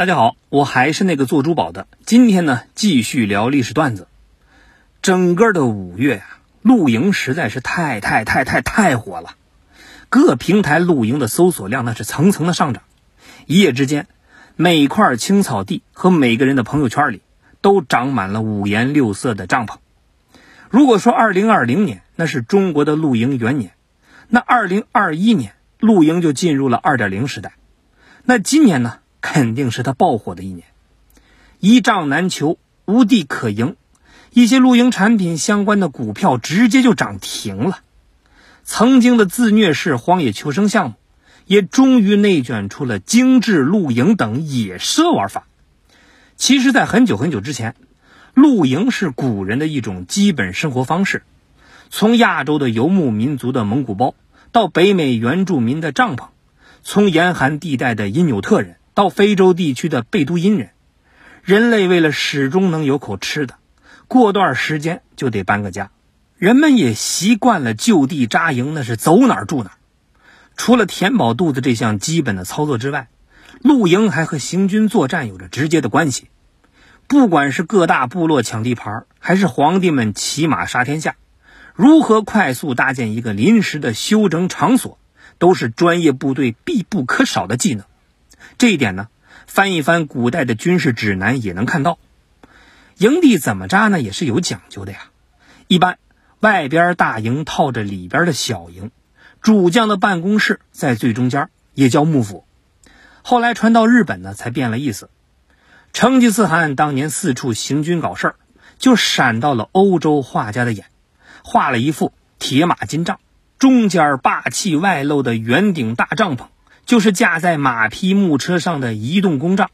大家好，我还是那个做珠宝的。今天呢，继续聊历史段子。整个的五月啊，露营实在是太太太太太火了，各平台露营的搜索量那是层层的上涨。一夜之间，每块青草地和每个人的朋友圈里都长满了五颜六色的帐篷。如果说2020年那是中国的露营元年，那2021年露营就进入了2.0时代。那今年呢，肯定是他爆火的一年，一帐难求，无地可营，一些露营产品相关的股票直接就涨停了。曾经的自虐式荒野求生项目，也终于内卷出了精致露营等野奢玩法。其实，在很久很久之前，露营是古人的一种基本生活方式。从亚洲的游牧民族的蒙古包，到北美原住民的帐篷。从严寒地带的因纽特人到非洲地区的贝都因人，人类为了始终能有口吃的，过段时间就得搬个家。人们也习惯了就地扎营，那是走哪儿住哪儿。除了填饱肚子这项基本的操作之外，露营还和行军作战有着直接的关系。不管是各大部落抢地盘，还是皇帝们骑马杀天下，如何快速搭建一个临时的休整场所？都是专业部队必不可少的技能，这一点呢，翻一翻古代的军事指南也能看到。营地怎么扎呢，也是有讲究的呀。一般外边大营套着里边的小营，主将的办公室在最中间，也叫幕府。后来传到日本呢，才变了意思。成吉思汗当年四处行军搞事儿，就闪到了欧洲画家的眼，画了一副铁马金帐。中间霸气外露的圆顶大帐篷，就是架在马匹木车上的移动工帐。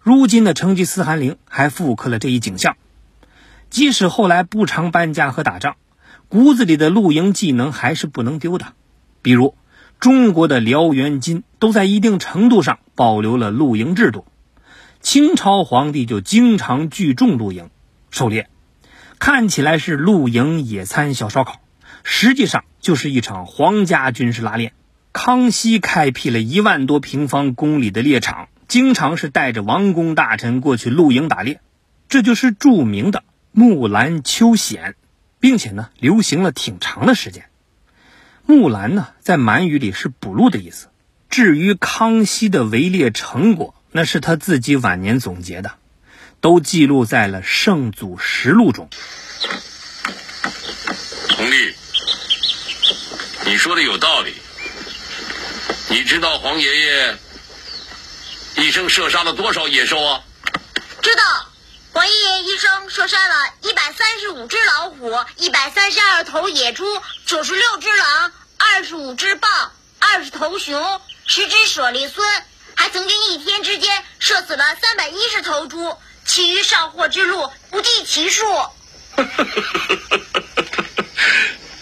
如今的成吉思汗陵还复刻了这一景象。即使后来不常搬家和打仗，骨子里的露营技能还是不能丢的。比如，中国的辽元金都在一定程度上保留了露营制度。清朝皇帝就经常聚众露营狩猎，看起来是露营野餐小烧烤。实际上就是一场皇家军事拉练。康熙开辟了一万多平方公里的猎场，经常是带着王公大臣过去露营打猎，这就是著名的木兰秋显，并且呢流行了挺长的时间。木兰呢在满语里是捕鹿的意思。至于康熙的围猎成果，那是他自己晚年总结的，都记录在了《圣祖实录》中。皇帝。你说的有道理。你知道黄爷爷一生射杀了多少野兽啊？知道，黄爷爷一生射杀了一百三十五只老虎，一百三十二头野猪，九十六只狼，二十五只豹，二十头熊，十只舍利孙，还曾经一天之间射死了三百一十头猪，其余上货之路不计其数。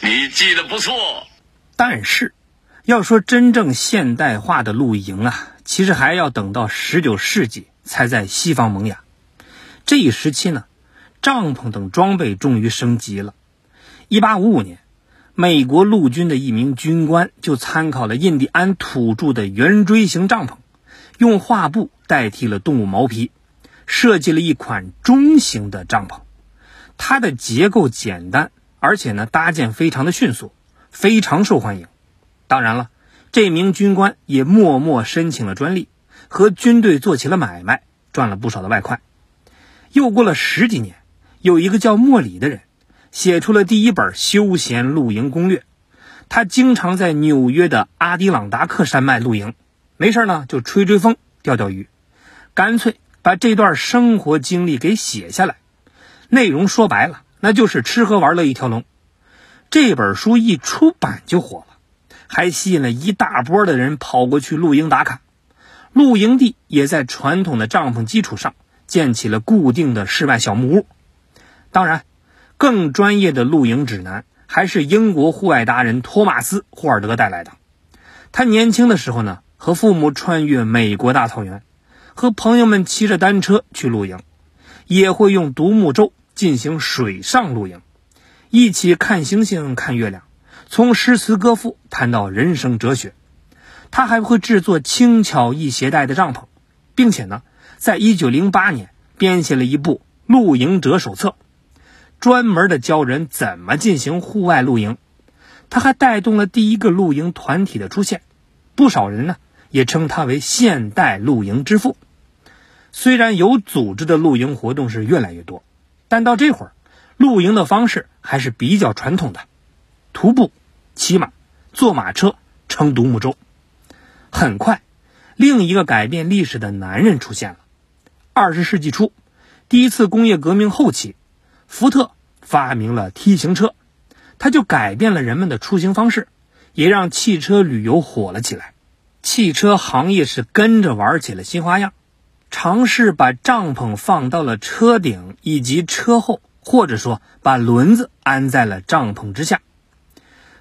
你记得不错。但是，要说真正现代化的露营啊，其实还要等到十九世纪才在西方萌芽。这一时期呢，帐篷等装备终于升级了。一八五五年，美国陆军的一名军官就参考了印第安土著的圆锥形帐篷，用画布代替了动物毛皮，设计了一款中型的帐篷。它的结构简单，而且呢，搭建非常的迅速。非常受欢迎，当然了，这名军官也默默申请了专利，和军队做起了买卖，赚了不少的外快。又过了十几年，有一个叫莫里的人，写出了第一本休闲露营攻略。他经常在纽约的阿迪朗达克山脉露营，没事呢就吹吹风、钓钓鱼，干脆把这段生活经历给写下来。内容说白了，那就是吃喝玩乐一条龙。这本书一出版就火，还吸引了一大波的人跑过去露营打卡。露营地也在传统的帐篷基础上建起了固定的室外小木屋。当然，更专业的露营指南还是英国户外达人托马斯·霍尔德带来的。他年轻的时候呢，和父母穿越美国大草原，和朋友们骑着单车去露营，也会用独木舟进行水上露营。一起看星星、看月亮，从诗词歌赋谈到人生哲学。他还会制作轻巧易携带的帐篷，并且呢，在一九零八年编写了一部《露营者手册》，专门的教人怎么进行户外露营。他还带动了第一个露营团体的出现，不少人呢也称他为现代露营之父。虽然有组织的露营活动是越来越多，但到这会儿，露营的方式还是比较传统的：徒步、骑马、坐马车、乘独木舟。很快，另一个改变历史的男人出现了。二十世纪初，第一次工业革命后期，福特发明了 T 型车。它就改变了人们的出行方式，也让汽车旅游火了起来。汽车行业是跟着玩起了新花样，尝试把帐篷放到了车顶以及车后，或者说把轮子安在了帐篷之下。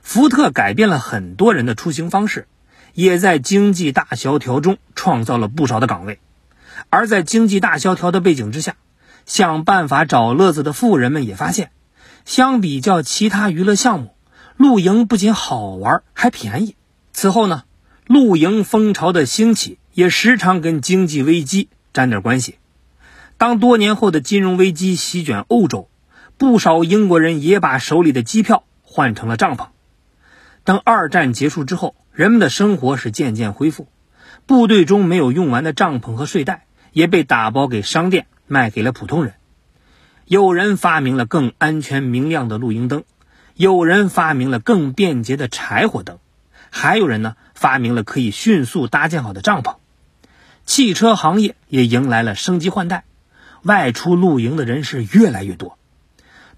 福特改变了很多人的出行方式，也在经济大萧条中创造了不少的岗位。而在经济大萧条的背景之下，想办法找乐子的富人们也发现。相比较其他娱乐项目，露营不仅好玩，还便宜。此后呢，露营风潮的兴起也时常跟经济危机沾点关系。当多年后的金融危机席卷欧洲，不少英国人也把手里的机票换成了帐篷。当二战结束之后，人们的生活是渐渐恢复，部队中没有用完的帐篷和睡袋也被打包给商店，卖给了普通人。有人发明了更安全明亮的露营灯，有人发明了更便捷的柴火灯，还有人呢发明了可以迅速搭建好的帐篷。汽车行业也迎来了升级换代，外出露营的人是越来越多。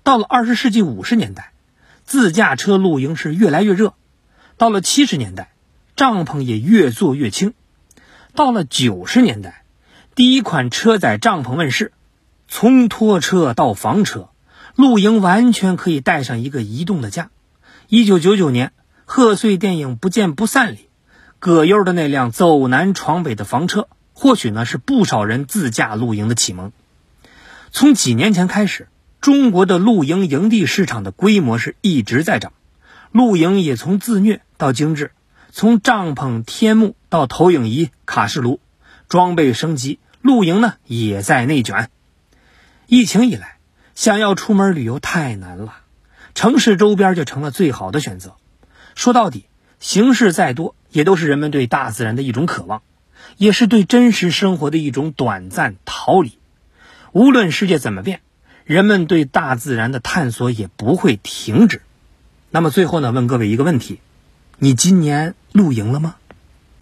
到了二十世纪五十年代，自驾车露营是越来越热。到了七十年代，帐篷也越做越轻。到了九十年代，第一款车载帐篷问世。从拖车到房车，露营完全可以带上一个移动的家。一九九九年，贺岁电影《不见不散》里，葛优的那辆走南闯北的房车，或许呢是不少人自驾露营的启蒙。从几年前开始，中国的露营营地市场的规模是一直在涨，露营也从自虐到精致，从帐篷、天幕到投影仪、卡式炉，装备升级，露营呢也在内卷。疫情以来，想要出门旅游太难了，城市周边就成了最好的选择。说到底，形式再多，也都是人们对大自然的一种渴望，也是对真实生活的一种短暂逃离。无论世界怎么变，人们对大自然的探索也不会停止。那么最后呢，问各位一个问题：你今年露营了吗？